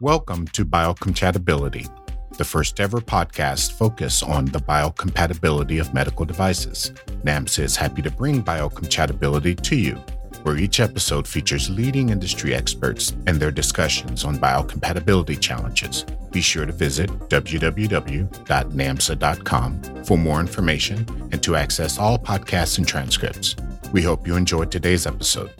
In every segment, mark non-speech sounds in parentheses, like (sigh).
Welcome to Biocompatibility, the first ever podcast focused on the biocompatibility of medical devices. NAMSA is happy to bring biocompatibility to you, where each episode features leading industry experts and their discussions on biocompatibility challenges. Be sure to visit www.namsa.com for more information and to access all podcasts and transcripts. We hope you enjoyed today's episode.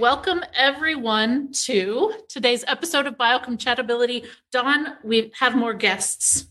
Welcome, everyone, to today's episode of Biocompatibility. Don, we have more guests.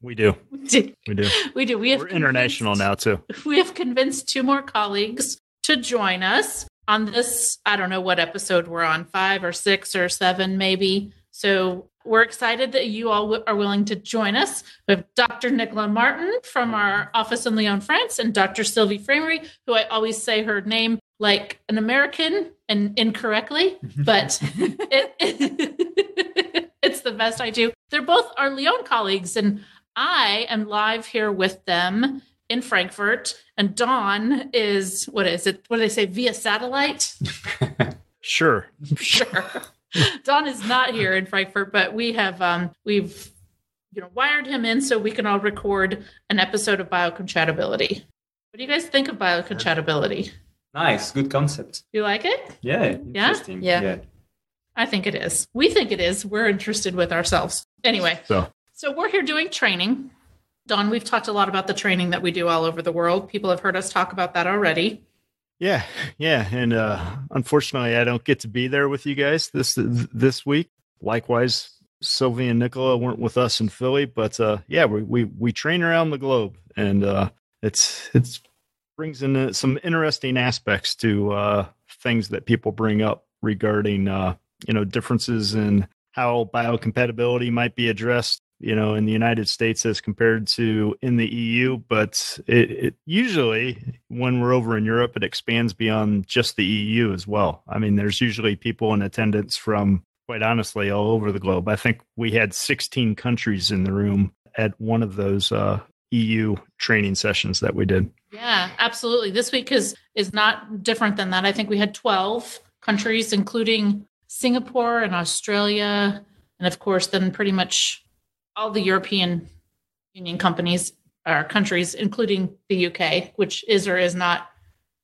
We do. (laughs) We do. We do. We have We're international now, too. We have convinced two more colleagues to join us on this. I don't know what episode we're on, five or six or seven, maybe. So we're excited that you all are willing to join us. We have Dr. Nicola Martin from our office in Lyon, France, and Dr. Sylvie Framery, who I always say her name like an American and incorrectly, but (laughs) it, it, (laughs) it's the best I do. They're both our Lyon colleagues, and I am live here with them in Frankfurt. And Don is what is it? What do they say? Via satellite? (laughs) sure. Sure. Don is not here in Frankfurt, but we have um, we've you know wired him in so we can all record an episode of biocompatibility. What do you guys think of biocompatibility? Nice, good concept. You like it? Yeah, interesting. Yeah? yeah. I think it is. We think it is. We're interested with ourselves. Anyway, so so we're here doing training. Don, we've talked a lot about the training that we do all over the world. People have heard us talk about that already. Yeah, yeah, and uh, unfortunately, I don't get to be there with you guys this this week. Likewise, Sylvie and Nicola weren't with us in Philly, but uh, yeah, we, we we train around the globe, and uh, it's it's brings in some interesting aspects to uh, things that people bring up regarding uh, you know differences in how biocompatibility might be addressed you know in the united states as compared to in the eu but it, it, usually when we're over in europe it expands beyond just the eu as well. I mean there's usually people in attendance from quite honestly all over the globe. I think we had 16 countries in the room at one of those uh, eu training sessions that we did yeah, absolutely. This week is is not different than that. I think we had 12 countries including Singapore and Australia and of course then pretty much all the European Union companies or countries including the UK, which is or is not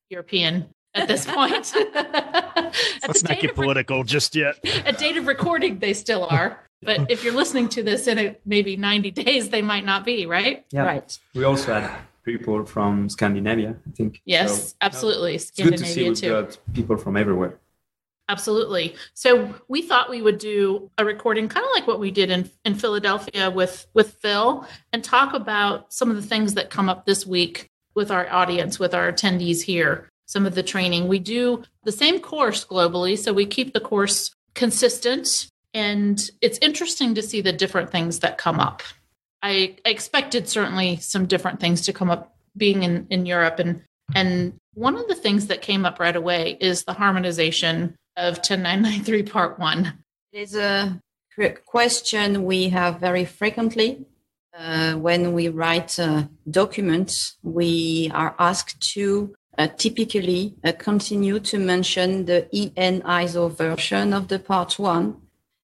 European at this (laughs) point. (laughs) Let's not get political re- just yet. At date of recording, they still are. But if you're listening to this in a, maybe 90 days, they might not be, right? Yeah. Right. We also had people from Scandinavia, I think. Yes, so, absolutely. It's good to see we've too. got people from everywhere. Absolutely. So we thought we would do a recording kind of like what we did in, in Philadelphia with, with Phil and talk about some of the things that come up this week with our audience, with our attendees here, some of the training. We do the same course globally, so we keep the course consistent. And it's interesting to see the different things that come up. I expected certainly some different things to come up being in, in Europe. And, and one of the things that came up right away is the harmonization of 10993 Part 1. It is a question we have very frequently. Uh, when we write a document, we are asked to uh, typically uh, continue to mention the EN ISO version of the Part 1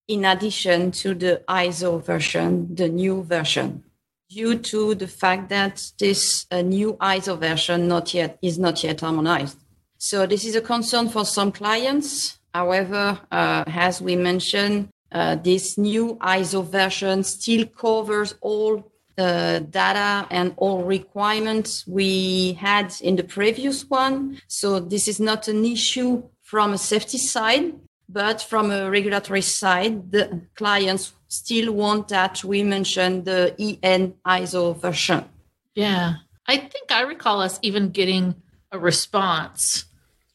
in addition to the ISO version, the new version, due to the fact that this uh, new ISO version not yet is not yet harmonized. So this is a concern for some clients. However, uh, as we mentioned, uh, this new ISO version still covers all the data and all requirements we had in the previous one. So this is not an issue from a safety side. But from a regulatory side, the clients still want that we mention the EN ISO version. Yeah. I think I recall us even getting a response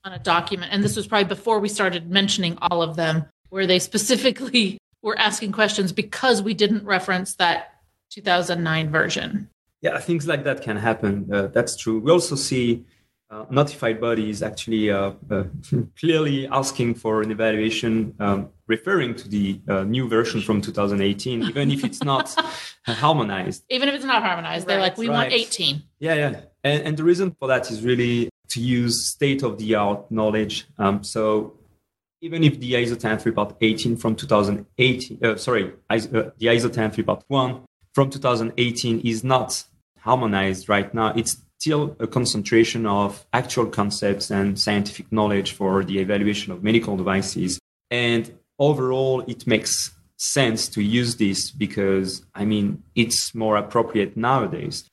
on a document. And this was probably before we started mentioning all of them, where they specifically (laughs) were asking questions because we didn't reference that 2009 version. Yeah, things like that can happen. Uh, that's true. We also see uh, notified body is actually uh, uh, (laughs) clearly asking for an evaluation um, referring to the uh, new version from 2018, (laughs) even if it's not harmonized. Even if it's not harmonized, right. they're like, we right. want 18. Yeah, yeah. And, and, the reason for that is really to use state of the art knowledge. Um, so even if the ISO 103 part 18 from 2018, uh, sorry, ISO, uh, the ISO 103 part 1 from 2018 is not harmonized right now, it's still a concentration of actual concepts and scientific knowledge for the evaluation of medical devices. And overall, it makes sense to use this because, I mean, it's more appropriate nowadays.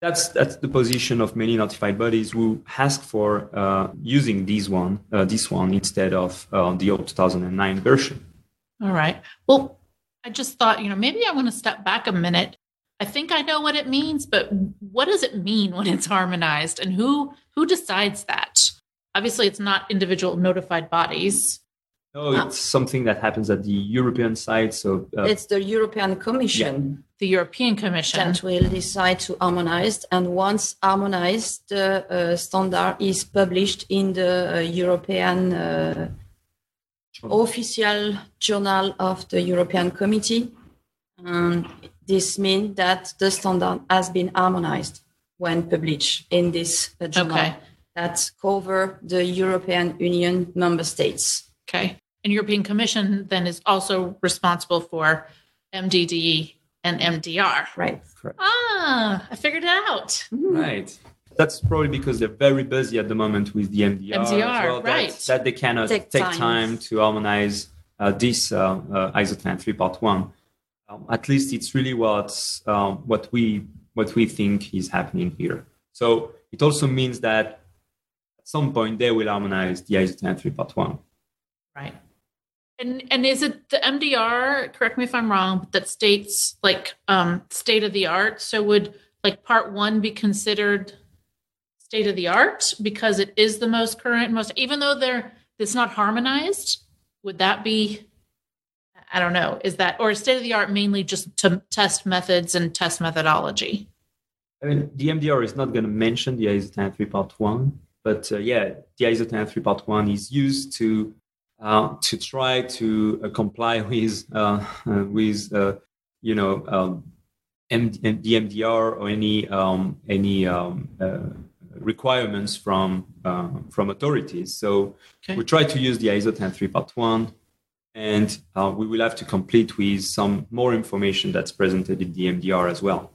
That's that's the position of many notified bodies who ask for uh, using this one, uh, this one instead of uh, the old 2009 version. All right. Well, I just thought, you know, maybe I want to step back a minute. I think I know what it means, but what does it mean when it's harmonized, and who who decides that? Obviously, it's not individual notified bodies. No, it's something that happens at the European side. So uh, it's the European Commission the European Commission that will decide to harmonize. And once harmonized, the uh, standard is published in the uh, European uh, official journal of the European Committee. And this means that the standard has been harmonized when published in this uh, journal okay. that cover the European Union member states. Okay. And European Commission then is also responsible for MDD and MDR. Right. Ah, I figured it out. Right. That's probably because they're very busy at the moment with the MDR. MDR, well, right. That, that, they cannot take, take time to harmonize uh, this uh, uh, ISO 103 part one. Um, at least it's really what um, what we what we think is happening here. So it also means that at some point they will harmonize the ISO 103 part one. Right. And and is it the MDR? Correct me if I'm wrong. but That states like um, state of the art. So would like part one be considered state of the art because it is the most current, most even though they're it's not harmonized? Would that be? I don't know. Is that or state of the art mainly just to test methods and test methodology? I mean, the MDR is not going to mention the ISO 103 Part One, but uh, yeah, the ISO 103 Part One is used to uh, to try to uh, comply with uh, uh with uh, you know um, M- the MDR or any um, any um, uh, requirements from from authorities. So okay. we try to use the ISO 103 Part One, and we will have to complete with some more information that's presented in the MDR as well.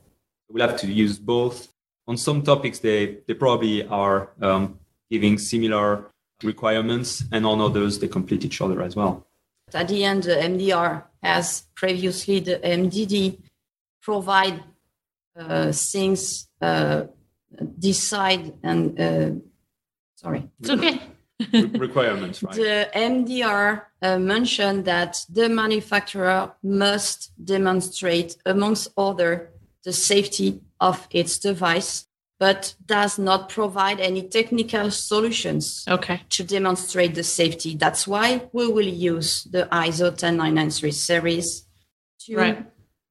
We'll have to use both. On some topics, they they probably are um, giving similar requirements, and on others, they complete each other as well. At the end, the MDR, as previously the MDD, provide uh, things, uh, decide, and uh, sorry. It's okay. (laughs) requirements, right? The MDR uh, mentioned that the manufacturer must demonstrate, amongst other, the safety of its device but does not provide any technical solutions okay. to demonstrate the safety. That's why we will use the ISO 10993 series to right.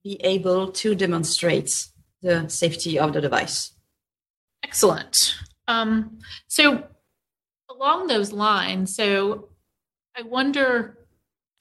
be able to demonstrate the safety of the device. Excellent. Um, so, along those lines, so I wonder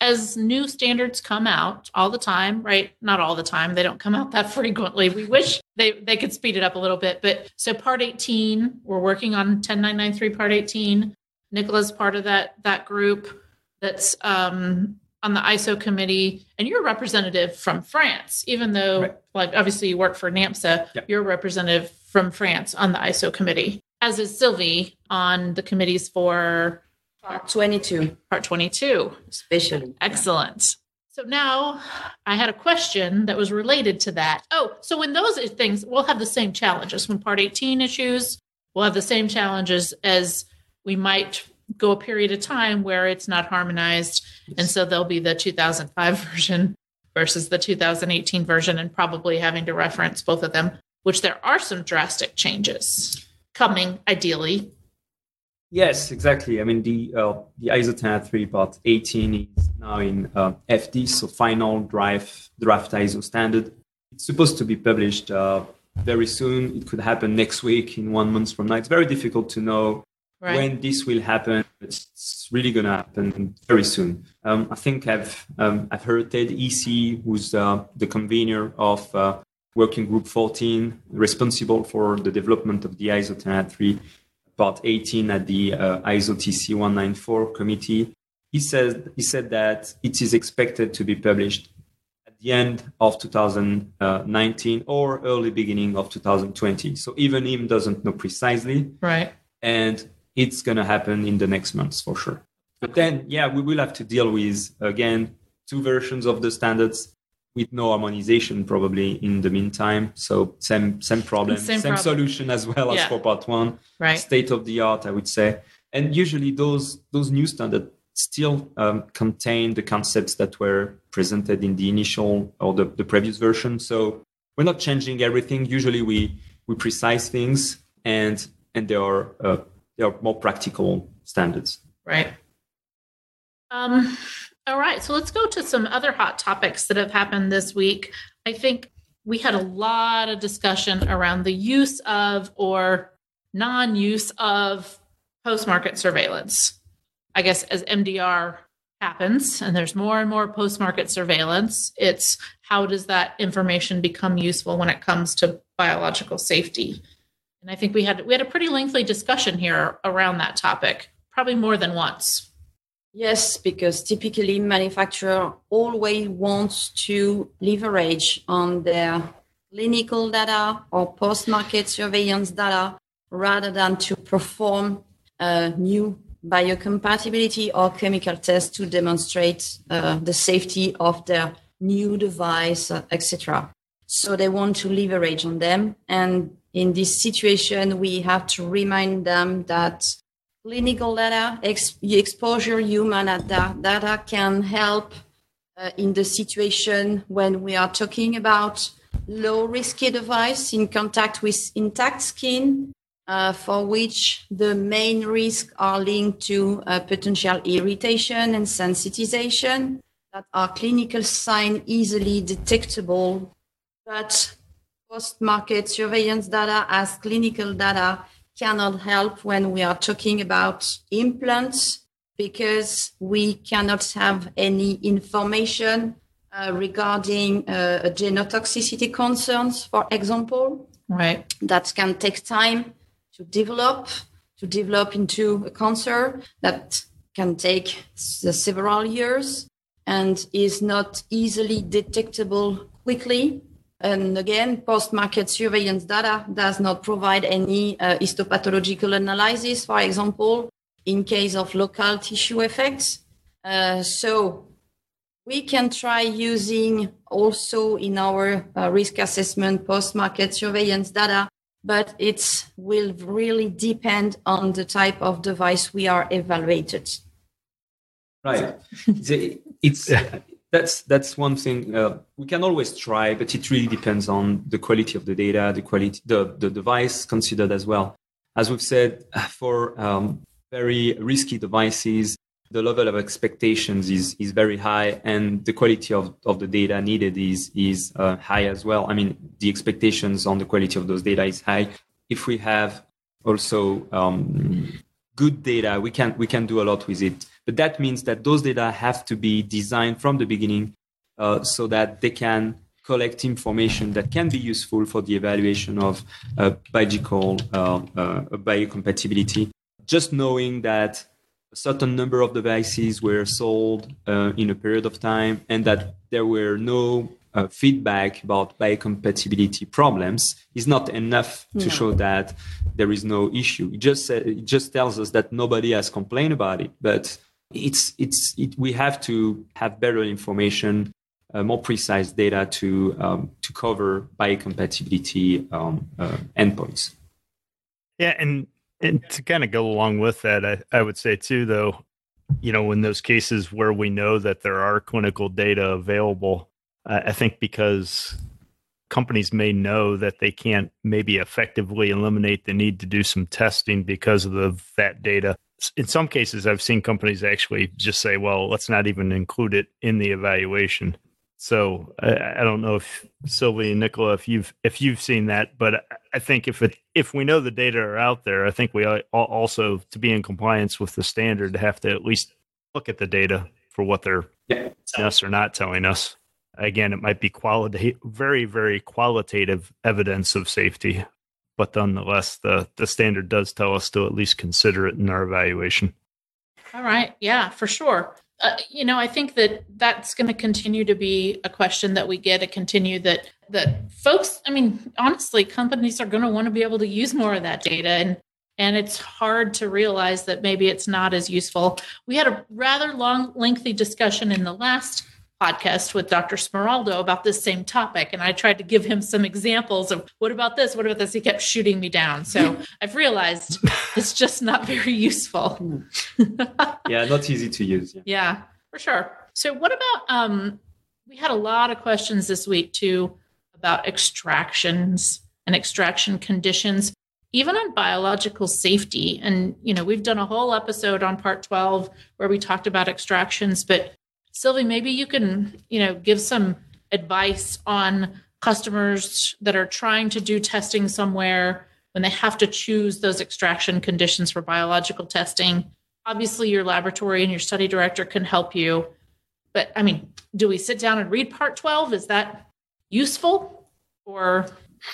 as new standards come out all the time, right? Not all the time. They don't come out that (laughs) frequently. We wish they, they could speed it up a little bit. But so part 18, we're working on 10993 part 18. Nicola's part of that that group that's um, on the ISO committee, and you're a representative from France, even though right. like obviously you work for NAMSA, yep. you're a representative from France on the ISO committee, as is Sylvie on the committees for Part 22. Part 22. Especially. Excellent. So now I had a question that was related to that. Oh, so when those things, we'll have the same challenges. When Part 18 issues, we'll have the same challenges as we might go a period of time where it's not harmonized. And so there'll be the 2005 (laughs) version versus the 2018 version, and probably having to reference both of them, which there are some drastic changes coming, ideally, Yes, exactly. I mean, the uh, the ISO 103 part 18 is now in uh, FD, so final draft draft ISO standard. It's supposed to be published uh, very soon. It could happen next week, in one month from now. It's very difficult to know right. when this will happen. It's really going to happen very soon. Um, I think I've um, I've heard Ted Heise, who's uh, the convener of uh, Working Group 14, responsible for the development of the ISO 103 part 18 at the uh, ISO TC 194 committee. he said he said that it is expected to be published at the end of 2019 or early beginning of 2020. So even him doesn't know precisely. Right. And it's going to happen in the next months for sure. But then, yeah, we will have to deal with again two versions of the standards with no harmonization probably in the meantime. So same same problem, Same same, problem. solution as well Yeah. as for part one. Right. State of the art, I would say. And usually those those new standards still um, contain the concepts that were presented in the initial or the, the previous version. So we're not changing everything. Usually we we precise things and and they are uh, they are more practical standards. Right. Um, all right. So let's go to some other hot topics that have happened this week. I think we had a lot of discussion around the use of or non use of post market surveillance. I guess as MDR happens and there's more and more post market surveillance, it's how does that information become useful when it comes to biological safety? And I think we had we had a pretty lengthy discussion here around that topic, probably more than once. Yes, because typically manufacturer always wants to leverage on their clinical data or post-market surveillance data rather than to perform a new biocompatibility or chemical test to demonstrate uh, the safety of their new device, uh, etc. So they want to leverage on them. And in this situation, we have to remind them that clinical data, ex- exposure human data, data can help uh, in the situation when we are talking about low risky device in contact with intact skin, uh, for which the main risks are linked to uh, potential irritation and sensitization that are clinical sign easily detectable, but post-market surveillance data as clinical data cannot help when we are talking about implants because we cannot have any information uh, regarding uh, genotoxicity concerns, for example. Right. That can take time to develop, to develop into a cancer that can take several years and is not easily detectable quickly. And again, post-market surveillance data does not provide any uh, histopathological analysis, for example, in case of local tissue effects. Uh, so we can try using also in our uh, risk assessment post-market surveillance data, but it will really depend on the type of device we are evaluated. Right. (laughs) It's that's that's one thing uh, we can always try, but it really depends on the quality of the data, the quality, the the device considered as well. As we've said, (sighs) for um, very risky devices, the level of expectations is is very high, and the quality of, of the data needed is is uh, high as well. I mean, the expectations on the quality of those data is high. If we have also um, good data, we can we can do a lot with it. But that means that those data have to be designed from the beginning uh, so that they can collect information that can be useful for the evaluation of uh, biological uh, uh, biocompatibility. Just knowing that a certain number of devices were sold uh, in a period of time and that there were no uh, feedback about biocompatibility problems is not enough to No. show that there is no issue. It just sa- it just tells us that nobody has complained about it, but it's it's it, we have to have better information, uh, more precise data to um, to cover biocompatibility um, uh, endpoints. Yeah, and and to kind of go along with that, I, I would say too, though, you know, in those cases where we know that there are clinical data available, uh, I think because companies may know that they can't maybe effectively eliminate the need to do some testing because of the, that data. In some cases, I've seen companies actually just say, "Well, let's not even include it in the evaluation." So I, I don't know if Sylvie and Nicola, if you've if you've seen that, but I- think if it if we know the data are out there, I think we also to be in compliance with the standard have to at least look at the data for what they're Yeah. telling us or not telling us. Again, it might be quality, very very qualitative evidence of safety, but nonetheless, the the standard does tell us to at least consider it in our evaluation. All right. Yeah, for sure. uh, you know, I think that that's going to continue to be a question that we get to continue that that folks. I mean, honestly, companies are going to want to be able to use more of that data, and and it's hard to realize that maybe it's not as useful. We had a rather long, lengthy discussion in the last podcast with Dr. Smeraldo about this same topic. And I tried to give him some examples of what about this? What about this? He kept shooting me down. So (laughs) I've realized it's just not very useful. yeah, not easy to use. Yeah. yeah, for sure. So what about um we had a lot of questions this week too about extractions and extraction conditions even on biological safety and you know we've done a whole episode on part 12 where we talked about extractions but Sylvie, maybe you can, you know, give some advice on customers that are trying to do testing somewhere when they have to choose those extraction conditions for biological testing. Obviously, your laboratory and your study director can help you. But I mean, do we sit down and read part 12? Is that useful or?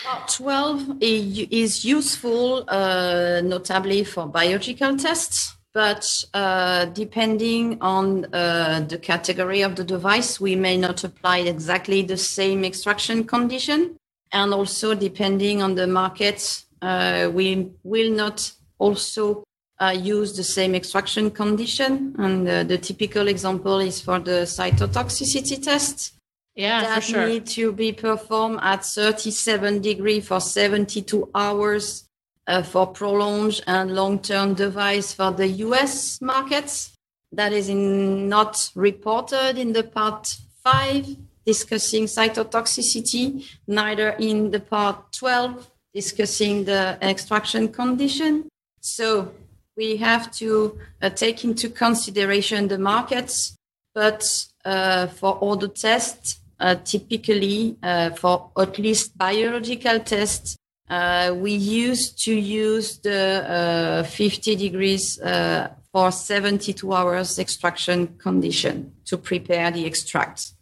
Part 12 is useful, uh, notably for biological tests but uh, depending on uh, the category of the device, we may not apply exactly the same extraction condition. And also, depending on the market, uh, we will not also uh, use the same extraction condition. And uh, the typical example is for the cytotoxicity test. Yeah, that for sure. need to be performed at 37 degree for 72 hours uh, for prolonged and long-term device for the US markets. That is in, not reported in the part five discussing cytotoxicity, neither in the part 12 discussing the extraction condition. So we have to uh, take into consideration the markets, but uh, for all the tests, uh, typically uh, for at least biological tests, uh, we used to use the uh, 50 degrees uh, for 72 hours extraction condition to prepare the extracts.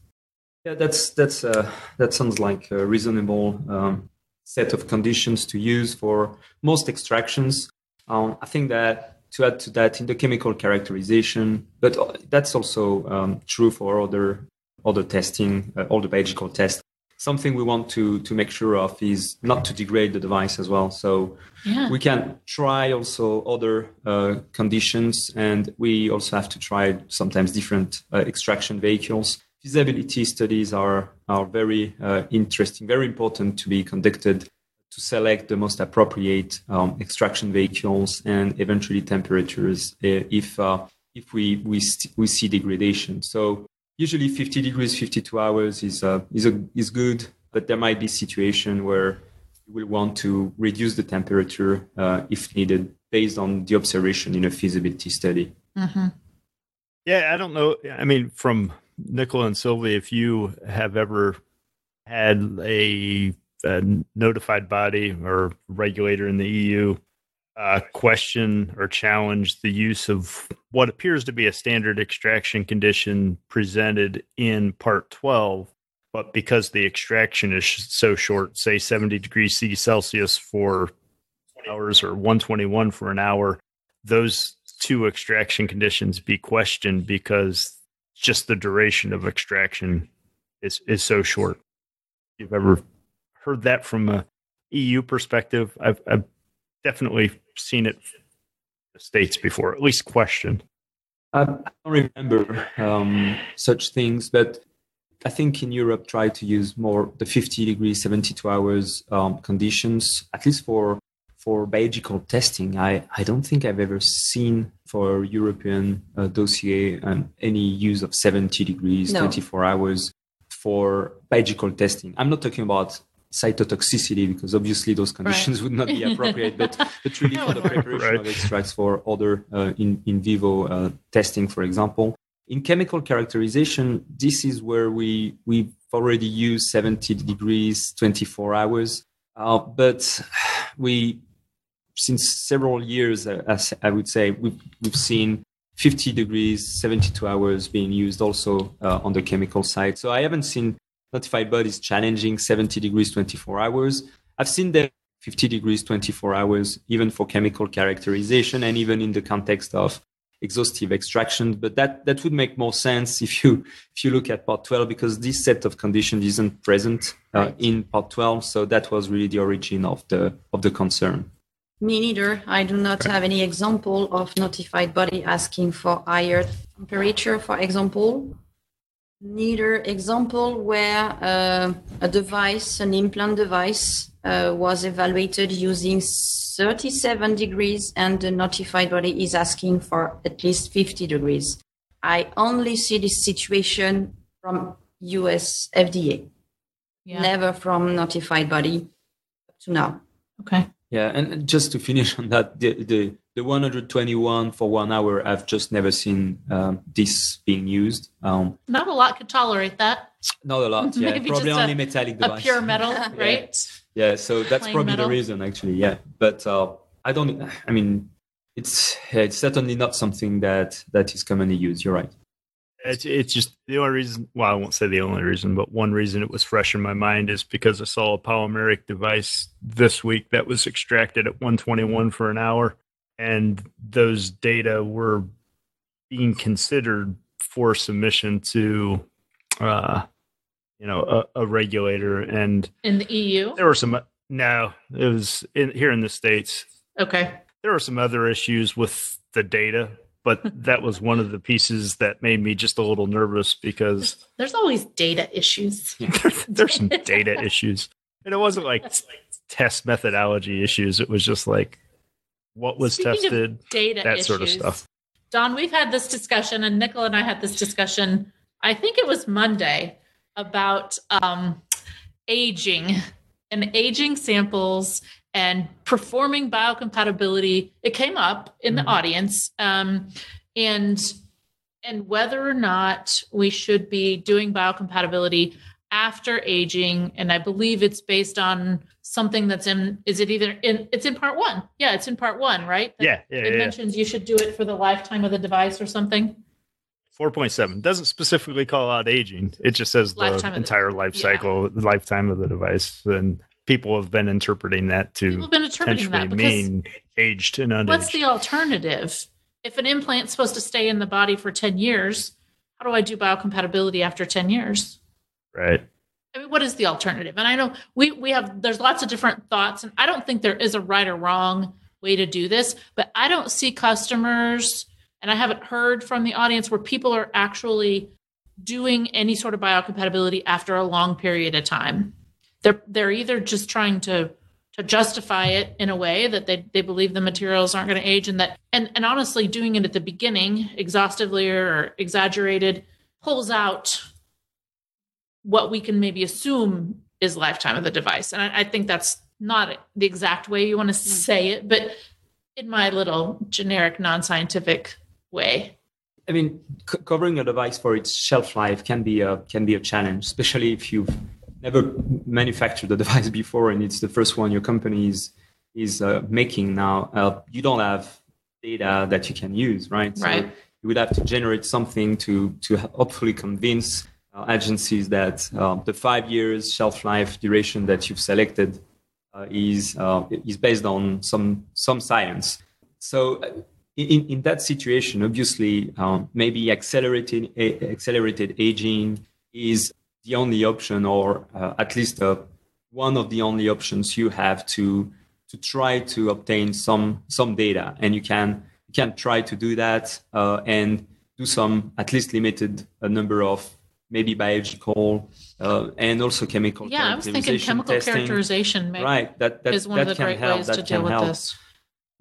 Yeah, that's that's uh, that sounds like a reasonable um, set of conditions to use for most extractions. Um, I think that to add to that, in the chemical characterization, but uh, that's also um, true for other other testing, uh, all the biological tests something we want to to make sure of is not to degrade the device as well. So yeah. we can try also other uh, conditions, and we also have to try sometimes different uh, extraction vehicles. Feasibility studies are are very uh, interesting, very important to be conducted to select the most appropriate um, extraction vehicles and eventually temperatures uh, if uh, if we we, st- we see degradation. So usually 50 degrees 52 hours is uh, is a, is good but there might be situation where you will want to reduce the temperature uh, if needed based on the observation in a feasibility study mm-hmm. yeah i don't know i mean from nicola and sylvie if you have ever had a, a notified body or regulator in the eu uh, question or challenge the use of what appears to be a standard extraction condition presented in part 12 but because the extraction is so short say 70 degrees c celsius for hours or 121 for an hour those two extraction conditions be questioned because just the duration of extraction is is so short. You've ever heard that from a eu perspective? I've, I've definitely seen it the states before, at least questioned. I don't remember um, such things, but I think in Europe try to use more the 50 degrees, 72 hours um, conditions, at least for for biological testing. I, I don't think I've ever seen for European uh, dossier um, any use of 70 degrees, no. 24 hours for biological testing. I'm not talking about cytotoxicity because obviously those conditions right. would not be (laughs) appropriate but, but really for the preparation right. of extracts for other uh, in, in vivo uh, testing for example in chemical characterization this is where we we've already used 70 degrees 24 hours uh, but we since several years uh, as i would say we've, we've seen 50 degrees 72 hours being used also uh, on the chemical side so i haven't seen notified bodies challenging 70 degrees 24 hours. I've seen them 50 degrees 24 hours, even for chemical characterization, and even in the context of exhaustive extraction. But that that would make more sense if you if you look at part 12 because this set of conditions isn't present uh, right. in part 12. So that was really the origin of the of the concern. Me neither. I do not have any example of notified body asking for higher temperature, for example. Neither example where uh, a device, an implant device, uh, was evaluated using 37 degrees and the notified body is asking for at least 50 degrees. I only see this situation from US FDA, yeah. never from notified body up to now. Okay. Yeah, and just to finish on that, the the, the 121 for one hour, I've just never seen um, this being used. Um, not a lot could tolerate that. Not a lot. (laughs) Yeah, probably only a, metallic device. A pure metal, (laughs) right? Yeah, yeah so that's Plain probably metal. the reason, actually. Yeah, but uh, I don't. I mean, it's it's certainly not something that that is commonly used. You're right. It's, it's just the only reason. Well, I won't say the only reason, but one reason it was fresh in my mind is because I saw a polymeric device this week that was extracted at 121 for an hour, and those data were being considered for submission to, uh, you know, a, a regulator. And in the EU, there were some. No, it was in, here in the states. Okay. There were some other issues with the data but that was one of the pieces that made me just a little nervous because there's, there's always data issues. (laughs) there's some data issues, and it wasn't like test methodology issues. It was just like what was Speaking tested, data that issues, sort of stuff. Don, we've had this discussion, and Nicola and I had this discussion. I think it was Monday about um, aging and aging samples and performing biocompatibility it came up in mm-hmm. the audience um, and and whether or not we should be doing biocompatibility after aging and i believe it's based on something that's in is it either in it's in part one. Yeah it's in part one right? Yeah, yeah it yeah, mentions yeah. you should do it for the lifetime of the device or something. 4.7 doesn't specifically call out aging. It just says the entire the, life cycle the lifetime of the device and people have been interpreting that to people have been interpreting that mean aged and unaged. What's the alternative? If an implant's supposed to stay in the body for 10 years, how do I do biocompatibility after 10 years? Right. I mean, what is the alternative? And I know we we have there's lots of different thoughts, and I don't think there is a right or wrong way to do this, but I don't see customers, and I haven't heard from the audience where people are actually doing any sort of biocompatibility after a long period of time they're they're either just trying to to justify it in a way that they, they believe the materials aren't going to age and that and, and honestly doing it at the beginning exhaustively or exaggerated pulls out what we can maybe assume is lifetime of the device and I, I think that's not the exact way you want to hmm. say it but in my little generic non-scientific way i mean c- covering a device for its shelf life can be a can be a challenge especially if you've never manufactured a (laughs) device before and it's the first one your company is is uh, making now. Uh, you don't have data that you can use right? So right. you would have to generate something to to hopefully convince uh, agencies that uh, the five years shelf life duration that you've selected uh, is uh, is based on some some science. So in, in that situation obviously um, maybe accelerated accelerated aging is the only option, or uh, at least uh, one of the only options you have to to try to obtain some some data, and you can you can try to do that uh, and do some at least limited a uh, number of maybe biological uh, and also chemical. Yeah, I was thinking chemical testing. characterization. Maybe right, that that is one that of the great help, ways to deal with help. this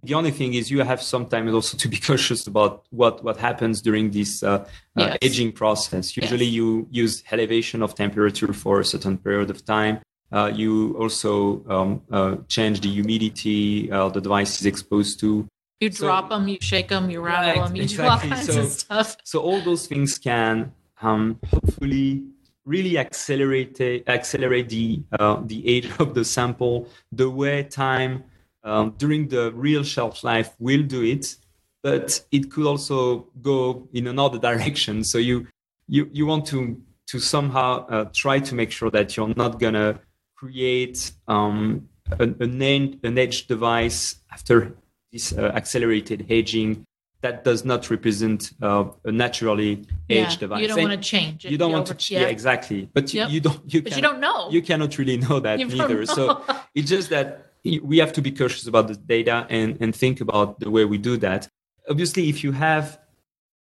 the only thing is you have sometimes also to be (laughs) cautious about what what happens during this uh, uh yes. uh, aging process usually yes. you use elevation of temperature for a certain period of time uh, you also um, uh, change the humidity uh, the device is exposed to you so, drop them you shake them you rattle right, them you exactly. do all kinds so, of stuff (laughs) so all those things can um, hopefully really accelerate accelerate the the age of the sample the way time um, during the real shelf life will do it, but it could also go in another (laughs) direction. So you you you want to to somehow uh, try to make sure that you're not gonna create um, an, an, an edge device after this uh, accelerated aging that does not represent uh, a naturally aged yeah, device. You don't And want to change it. You don't want over- to, yeah, exactly. But you, Yep. you don't, you But you don't know. you cannot really know that (laughs) You don't. So it's just that we have to be cautious about the data and, and think about the way we do that. Obviously, if you have,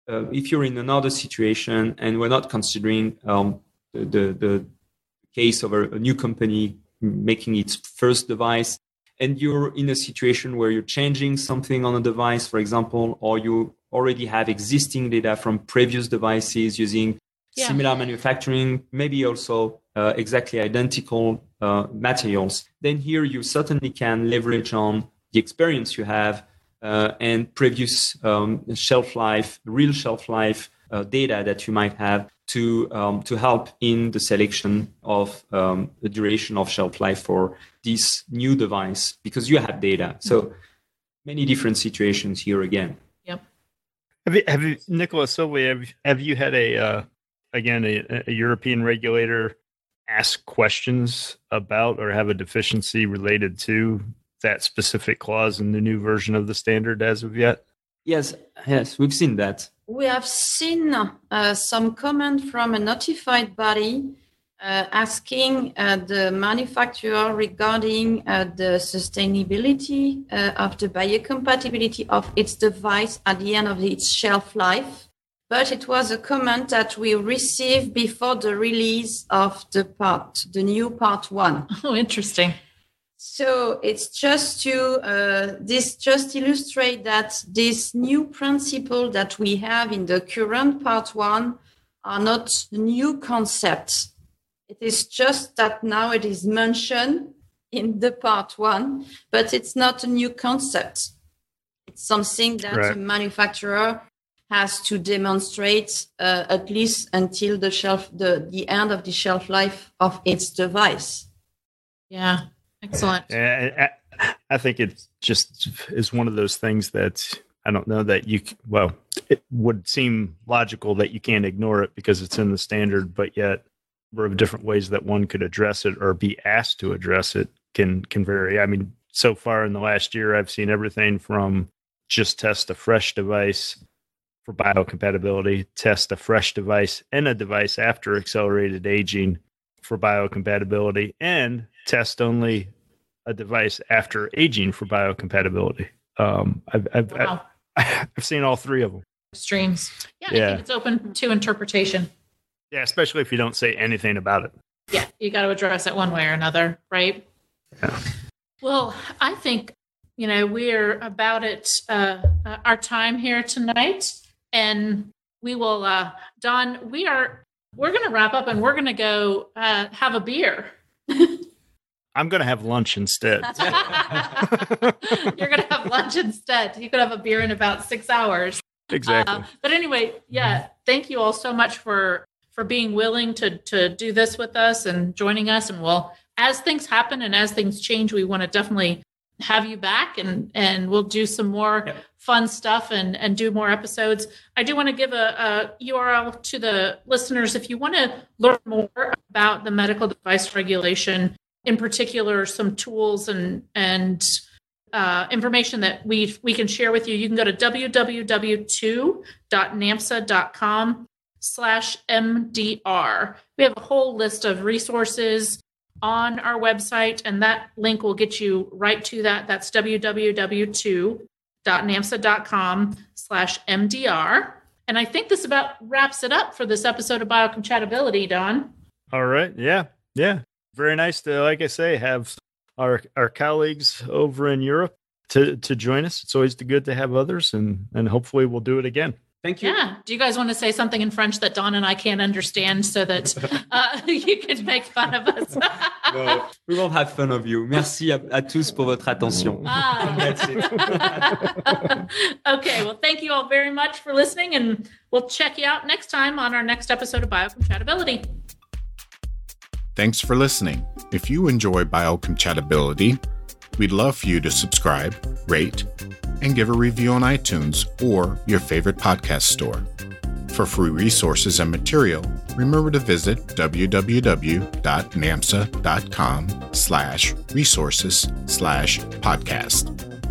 uh, if you're in another situation and we're not considering um, the, the, the case of a, a new company making its first device, and you're in a situation where you're changing something on a device, for example, or you already have existing data from previous devices using Yeah. similar manufacturing, maybe also uh, exactly identical uh, materials, then here you certainly can leverage on the experience you have uh, and previous um, shelf life, real shelf life uh, data that you might have to um, to help in the selection of um, the duration of shelf life for this new device because you have data. So many different situations here again. Yep. Have you, have you, Nicola, Sylvie, have, have you had a, uh, again, a, a European regulator ask questions about or have a deficiency related to that specific clause in the new version of the standard as of yet? Yes, yes, we've seen that. We have seen uh, some comment from a notified body uh, asking uh, the manufacturer regarding uh, the sustainability uh, of the biocompatibility of its device at the end of its shelf life. But it was a comment that we received before the release of the part, the new part one. (laughs) Oh, interesting. So it's just to uh, this just illustrate that this new principle that we have in the current part one are not new concepts. It is just that now it is mentioned in the part one, but it's not a new concept. It's something that Right. the manufacturer has to demonstrate uh, at least until the shelf the, the end of the shelf life of its device. Yeah. Excellent. I, I, I think it just is one of those things that I don't know that you, well, it would seem logical that you can't ignore it because it's in the standard, but yet number of different ways that one could address it or be asked to address it can can vary. I mean, so far in the last year, I've seen everything from just test a fresh device for biocompatibility, test a fresh device and a device after accelerated aging for biocompatibility, and test only a device after aging for biocompatibility. Um, I've I've, Wow. I've (laughs) I've seen all three of them. Streams. Yeah, I Yeah. think it's open to interpretation. Yeah, especially if you don't say anything about it. Yeah, you got to address it one way or another, right? Yeah. Well, I think you know we're about it, uh, uh, our time here tonight, and we will. Uh, Don, we are. We're going to wrap up, and we're going to go uh, have a beer. I'm going to have lunch instead. (laughs) You're going to have lunch instead. You could have a beer in about six hours. exactly. Uh, but anyway, yeah, thank you all so much for for being willing to to do this with us and joining us. And well, as things happen and as things change, we want to definitely have you back and and we'll do some more Yep. Fun stuff and and do more episodes. I do want to give a, a URL to the listeners if you want to learn more about the medical device regulation, in particular, some tools and and uh, information that we we can share with you. You can go to www.2.namsa.com slash MDR. We have a whole list of resources on our website, and that link will get you right to that. That's www.2.namsa.com slash MDR. And I think this about wraps it up for this episode of Biocompatibility, Don. All right. Yeah. Yeah. Very nice to, like I say, have our our colleagues over in Europe to to join us. It's always good to have others, and and hopefully we'll do it again. Thank you. Yeah. Do you guys want to say something in French that Don and I can't understand so that (laughs) uh, (laughs) you can make fun of us? (laughs) No, we won't have fun of you. Merci à, à tous pour votre attention. Ah. That's it. okay. Well, thank you all very much for listening, and we'll check you out next time on our next episode of Biocompatibility. Thanks for listening. If you enjoy biocompatibility, we'd love for you to subscribe, rate, and give a review on iTunes or your favorite podcast store. For free resources and material, remember to visit www.namsa.com slash resources slash podcast.